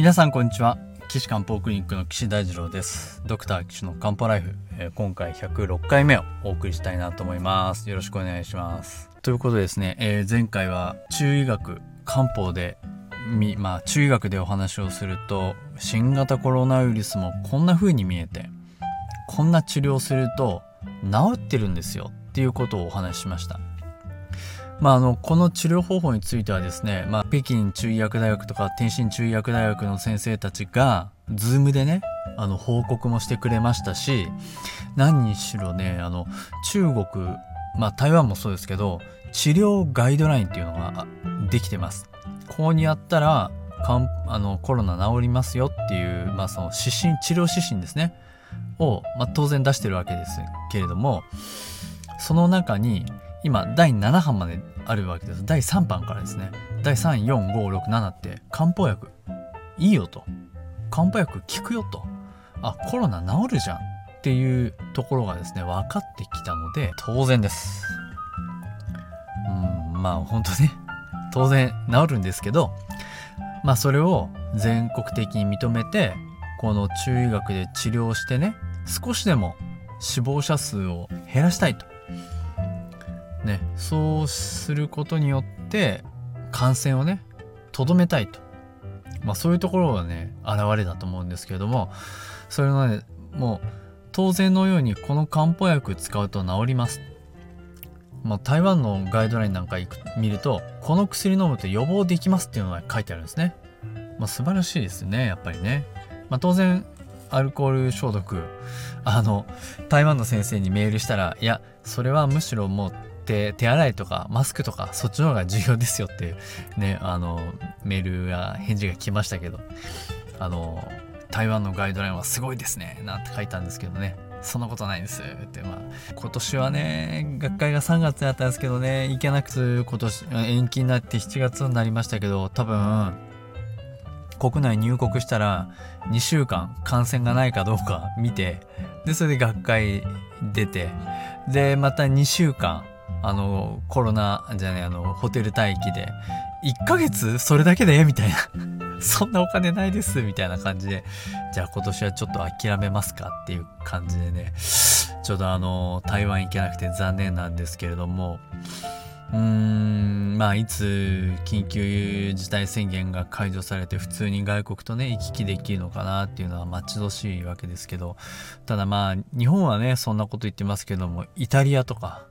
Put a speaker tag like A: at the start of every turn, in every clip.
A: 皆さんこんにちは。岸漢方クリニックの岸大二郎です。ドクター岸の漢方ライフ、えー、今回106回目をお送りしたいなと思います。よろしくお願いします。ということでですね、えー、前回は中医学漢方でみまあ中医学でお話をすると新型コロナウイルスもこんな風に見えてこんな治療すると治ってるんですよっていうことをお話ししました。まあ、あのこの治療方法についてはですね、まあ、北京中医薬大学とか天津中医薬大学の先生たちが Zoom でねあの報告もしてくれましたし何にしろねあの中国まあ台湾もそうですけど治療ガイドラインっていうのができてます。こうにやったらかんあのコロナ治りますよっていう、まあ、その指針治療指針ですねを、まあ、当然出してるわけですけれどもその中に今第7版まであるわけです。第3版からですね。第34567って漢方薬。いいよと。漢方薬効くよと。あコロナ治るじゃん。っていうところがですね分かってきたので当然です。うんまあ本当ね。当然治るんですけどまあそれを全国的に認めてこの中医学で治療してね少しでも死亡者数を減らしたいと。ね、そうすることによって感染をねとどめたいと、まあ、そういうところがね現れだと思うんですけれどもそれのねもう当然のようにこの漢方薬使うと治ります。まあ、台湾のガイドラインなんか見るとこの薬飲むと予防できますっていうのが書いてあるんですね。まあ、素晴らしいですねやっぱりね。まあ、当然アルコール消毒あの台湾の先生にメールしたらいやそれはむしろもう手手洗いとかマスクとかそっちの方が重要ですよっていうねあのメールや返事が来ましたけどあの台湾のガイドラインはすごいですねなんて書いたんですけどね。そんなことないんですってまあ今年はね学会が3月だったんですけどね行けなくて今年延期になって7月になりましたけど多分国内入国したら2週間感染がないかどうか見てでそれで学会出てでまた2週間あのコロナじゃねあのホテル待機で1ヶ月それだけで？みたいな。そんなお金ないです？みたいな感じで。じゃあ今年はちょっと諦めますか？っていう感じでね。ちょっとあの台湾行けなくて残念なんですけれども。うーんまあいつ緊急事態宣言が解除されて普通に外国とね行き来できるのかなっていうのは待ち遠しいわけですけど。ただまあ日本はねそんなこと言ってますけどもイタリアとか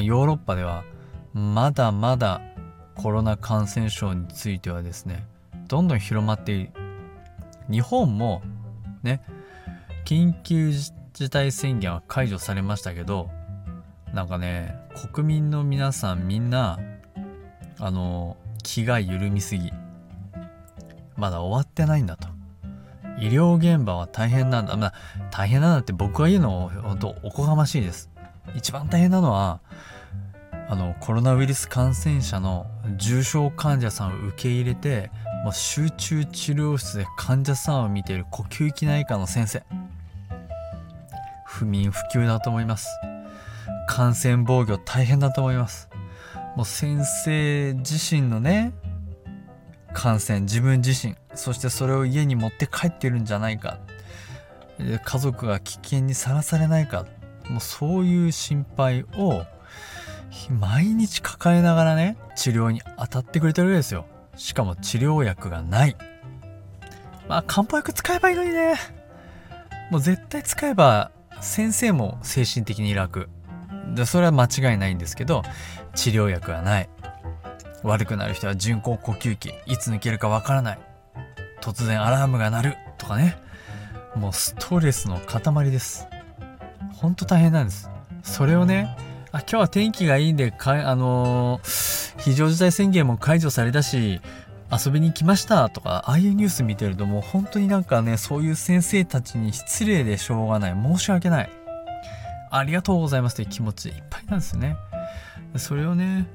A: ヨーロッパではまだまだコロナ感染症についてはですねどんどん広まっている。日本もね緊急事態宣言は解除されましたけどなんかね国民の皆さんみんなあの気が緩みすぎ。まだ終わってないんだと。医療現場は大変なんだ。まあ大変なんだって僕が言うの本当おこがましいです。一番大変なのはあのコロナウイルス感染者の重症患者さんを受け入れてもう集中治療室で患者さんを見ている呼吸器内科の先生。不眠不休だと思います。感染防御大変だと思います。もう先生自身のね感染自分自身そしてそれを家に持って帰ってるんじゃないか。家族が危険にさらされないか。もうそういう心配を毎日抱えながらね治療に当たってくれてるわけですよ。しかも治療薬がない。まあ漢方薬使えばいいのにね。もう絶対使えば先生も精神的に楽。でそれは間違いないんですけど治療薬がない。悪くなる人は人工呼吸器いつ抜けるかわからない。突然アラームが鳴るとかね。もうストレスの塊です。ほんと大変なんです。それをねあ今日は天気がいいんでかあのー、非常事態宣言も解除されたし遊びに来ましたとかああいうニュース見てるともう本当になんかねそういう先生たちに失礼でしょうがない。申し訳ない。ありがとうございますという気持ちいっぱいなんですよね。それをね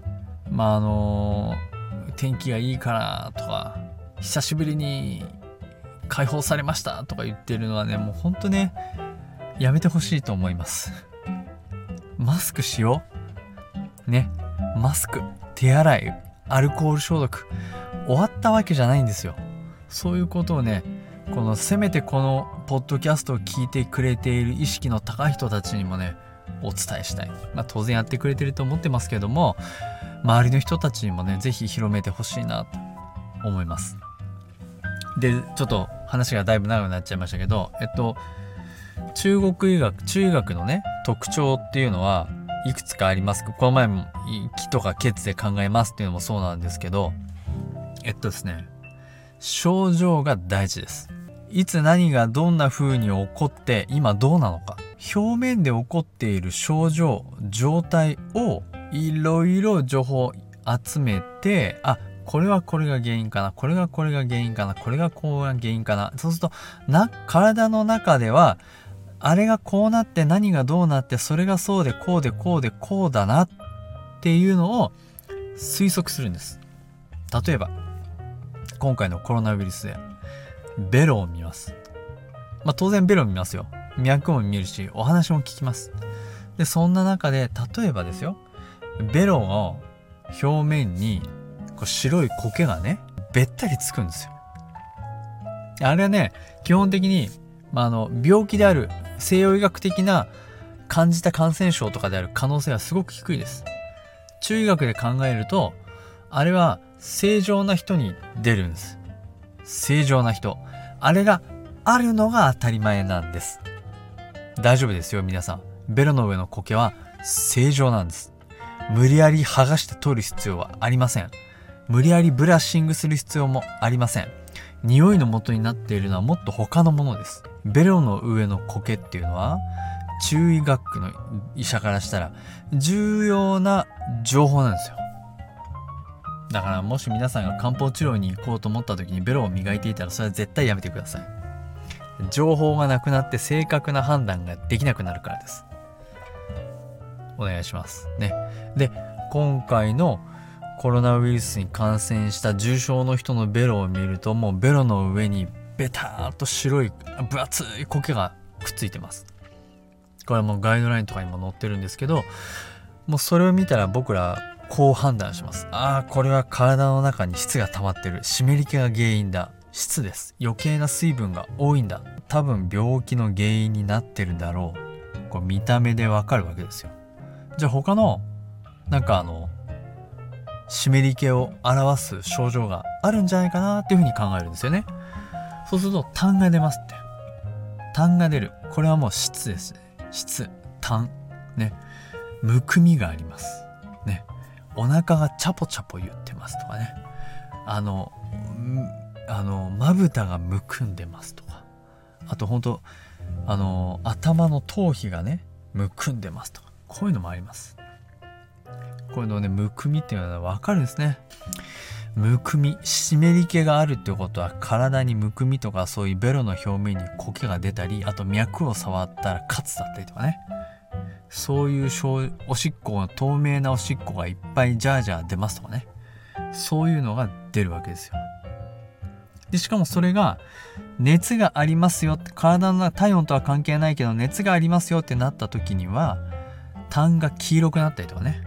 A: まああのー、天気がいいからとか久しぶりに解放されましたとか言ってるのはねもうほんとねやめてほしいと思います。マスクしよう。ね。マスク手洗いアルコール消毒。終わったわけじゃないんですよ。そういうことをねこのせめてこのポッドキャストを聞いてくれている意識の高い人たちにもねお伝えしたい、まあ、当然やってくれてると思ってますけども周りの人たちにもね是非広めてほしいなと思います。でちょっと話がだいぶ長くなっちゃいましたけどえっと中国医学中医学のね特徴っていうのはいくつかあります。この前も気とか血で考えますっていうのもそうなんですけどえっとですね症状が大事です。いつ何がどんな風に起こって今どうなのか。表面で起こっている症状状態をいろいろ情報集めてあこれはこれが原因かなこれがこれが原因かなこれがこうが原因かな。そうするとな体の中ではあれがこうなって何がどうなってそれがそうでこうでこうでこうだなっていうのを推測するんです。例えば今回のコロナウイルスでベロを見ます。まあ当然ベロ見ますよ。脈も見るしお話も聞きます。でそんな中で例えばですよ。ベロの表面にこう白い苔がねべったりつくんですよ。あれはね基本的に、まあ、あの病気である西洋医学的な感じた感染症とかである可能性はすごく低いです。中医学で考えるとあれは正常な人に出るんです。正常な人。あれがあるのが当たり前なんです。大丈夫ですよ皆さん。ベロの上の苔は正常なんです。無理やり剥がして取る必要はありません。無理やりブラッシングする必要もありません。匂いの元になっているのはもっと他のものです。ベロの上の苔っていうのは中医学区の医者からしたら重要な情報なんですよ。だからもし皆さんが漢方治療に行こうと思った時にベロを磨いていたらそれは絶対やめてください。情報がなくなって正確な判断ができなくなるからです。お願いします。ね。で今回のコロナウイルスに感染した重症の人のベロを見るともうベロの上にベターっと白い分厚い苔がくっついてます。これはもうガイドラインとかにも載ってるんですけどもうそれを見たら僕らこう判断します。ああこれは体の中に質が溜まってる。湿り気が原因だ。質です。余計な水分が多いんだ。多分病気の原因になってるだろう。こう見た目でわかるわけですよ。じゃあ他のなんかあの湿り気を表す症状があるんじゃないかなっていうふうに考えるんですよね。そうすると痰が出ますって。痰が出る。これはもう質ですね。質。痰。ね。むくみがあります。ね。お腹がチャポチャポ言ってますとかね。あのあのまぶたがむくんでますとか。あと本当あの頭の頭皮がねむくんでますとか。こういうのもあります。こういうのねむくみっていうのは分かるんですね。むくみ湿り気があるってことは体にむくみとかそういうベロの表面に苔が出たりあと脈を触ったらカツだったりとかね。そういうおしっこが透明なおしっこがいっぱいジャージャー出ますとかね。そういうのが出るわけですよ。でしかもそれが熱がありますよって体の体温とは関係ないけど熱がありますよってなった時には痰が黄色くなったりとかね。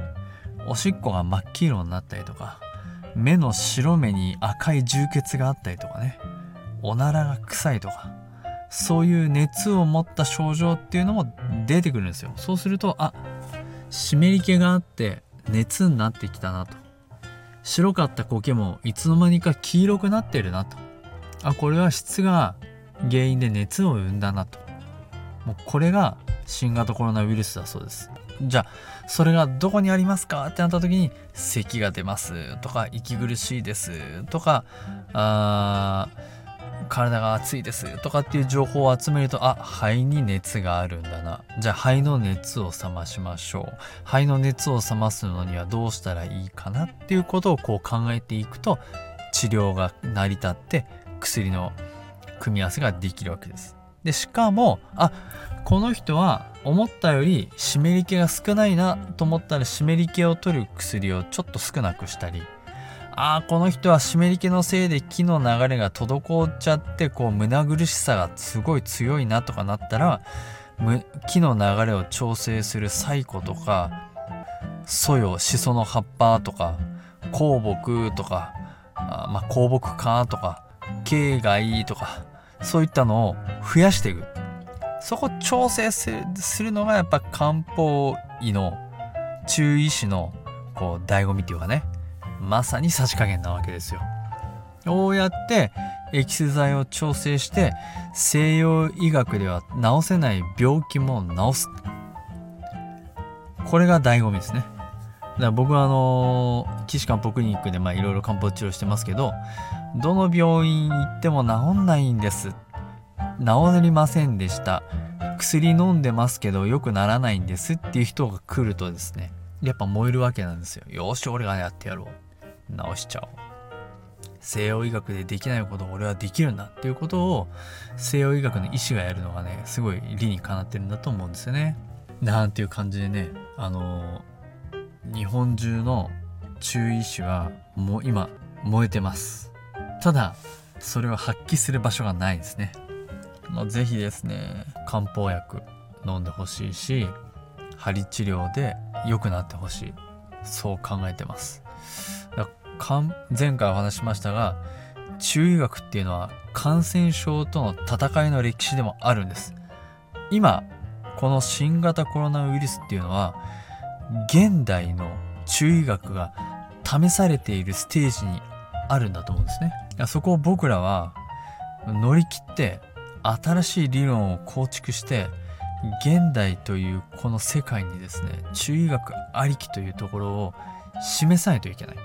A: おしっこが真っ黄色になったりとか。目の白目に赤い充血があったりとかね。おならが臭いとか。そういう熱を持った症状っていうのも出てくるんですよ。そうするとあ湿り気があって熱になってきたなと。白かった苔もいつの間にか黄色くなってるなと。あこれは質が原因で熱を生んだなと。もうこれが新型コロナウイルスだそうです。じゃあそれがどこにありますか？ってなった時に咳が出ます。とか息苦しいです。とかあ体が熱いです。とかっていう情報を集めるとあ肺に熱があるんだな。じゃあ肺の熱を冷ましましょう。肺の熱を冷ますのにはどうしたらいいかなっていうことをこう考えていくと治療が成り立って薬の組み合わせができるわけです。でしかもあこの人は思ったより湿り気が少ないなと思ったら湿り気を取る薬をちょっと少なくしたり。ああこの人は湿り気のせいで気の流れが滞っちゃってこう胸苦しさがすごい強いなとかなったら木の流れを調整するサコとかソヨシソの葉っぱとか香木とかあまあ香木科とか径がいいとかそういったのを増やしていく。そこ調整するのがやっぱ漢方医の中医師のこう醍醐味っていうかね。まさにさじ加減なわけですよ。こうやってエキス剤を調整して西洋医学では治せない病気も治す。これが醍醐味ですね。だから僕はあの岸漢方クリニックでいろいろ漢方治療してますけどどの病院行っても治んないんです。治りませんでした。薬飲んでますけどよくならないんですっていう人が来るとですねやっぱ燃えるわけなんですよ。よし俺がやってやろう。治しちゃおう。西洋医学でできないことを俺はできるんだっていうことを西洋医学の医師がやるのがねすごい理にかなってるんだと思うんですよね。なんていう感じでねあの日本中の中医師はもう今燃えてます。ただそれを発揮する場所がないですね。まあ、ぜひですね漢方薬飲んでほしいし針治療で良くなってほしいそう考えてます。前回お話しましたが中医学っていうのは感染症との戦いの歴史でもあるんです今この新型コロナウイルスっていうのは現代の中医学が試されているステージにあるんだと思うんですねそこを僕らは乗り切って新しい理論を構築して現代というこの世界にですね中医学ありきというところを示さないといけない。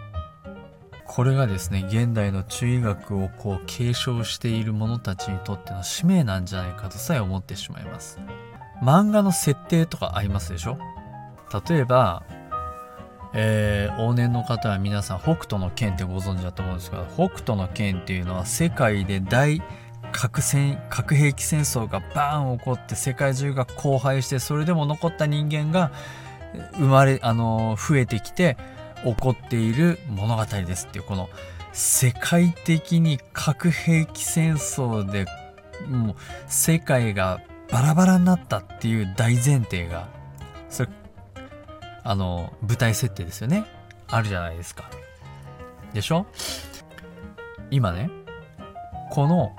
A: これがですね現代の中医学をこう継承している者たちにとっての使命なんじゃないかとさえ思ってしまいます。漫画の設定とかありますでしょ？例えばえー、往年の方は皆さん北斗の剣ってご存知だと思うんですけど北斗の剣っていうのは世界で大核戦核兵器戦争がバーン起こって世界中が荒廃してそれでも残った人間が生まれあの増えてきて起こっている物語ですっていうこの世界的に核兵器戦争でもう世界がバラバラになったっていう大前提がそれあの舞台設定ですよね。あるじゃないですか。でしょ？今ねこの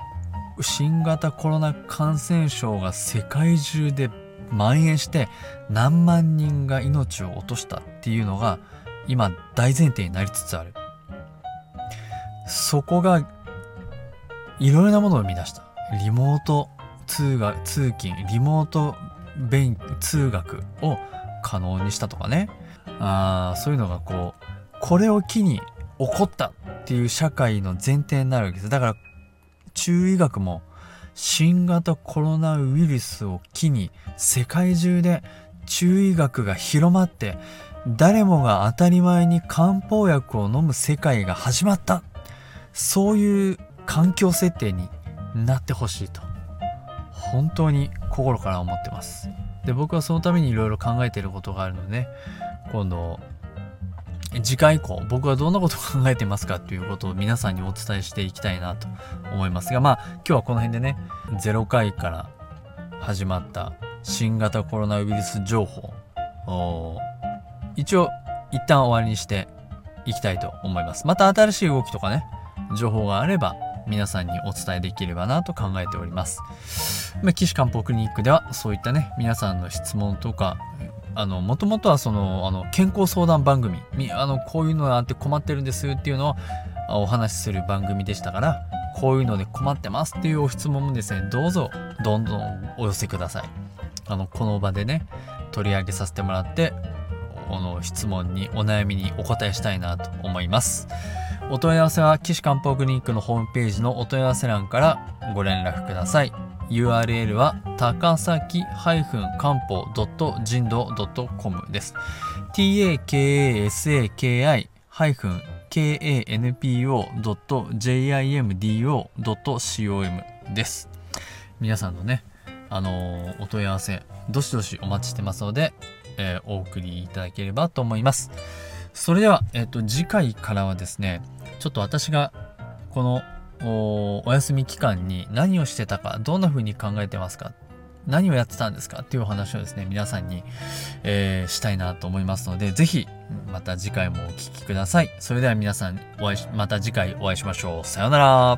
A: 新型コロナ感染症が世界中で蔓延して何万人が命を落としたっていうのが今大前提になりつつある。そこがいろいろなものを生み出した。リモート通学通勤リモート勉通学を可能にしたとかね。あそういうのがこうこれを機に起こったっていう社会の前提になるわけです。だから中医学も新型コロナウイルスを機に世界中で中医学が広まって誰もが当たり前に漢方薬を飲む世界が始まった。そういう環境設定になってほしいと本当に心から思ってます。で僕はそのためにいろいろ考えてることがあるので、ね、今度次回以降僕はどんなことを考えてますかということを皆さんにお伝えしていきたいなと思いますがまあ今日はこの辺でね0回から始まった新型コロナウイルス情報一応一旦終わりにしていきたいと思います。また新しい動きとかね、情報があれば皆さんにお伝えできればなと考えております。まあ、岸漢方クリニックではそういったね、皆さんの質問とか、あの、もともとはその、あの、健康相談番組、あの、こういうのがあって困ってるんですっていうのをお話しする番組でしたから、こういうので困ってますっていうお質問もですね、どうぞどんどんお寄せください。あの、この場でね、取り上げさせてもらってこの質問にお悩みにお答えしたいなと思いますお問い合わせは岸漢方クリニックのホームページのお問い合わせ欄からご連絡ください。URL は高崎漢方人道 .com です。Takasaki kanpo.jimdo.com です。皆さんのねあのー、お問い合わせどしどしお待ちしてますのでえー、お送りいただければと思います。それでは、えっ、ー、と、次回からはですね、ちょっと私がこのお休み期間に何をしてたか、どんな風に考えてますか、何をやってたんですかっていうお話をですね、皆さんに、えー、したいなと思いますので、是非、また次回もお聴きください。それでは皆さん、お会いまた次回お会いしましょう。さようなら。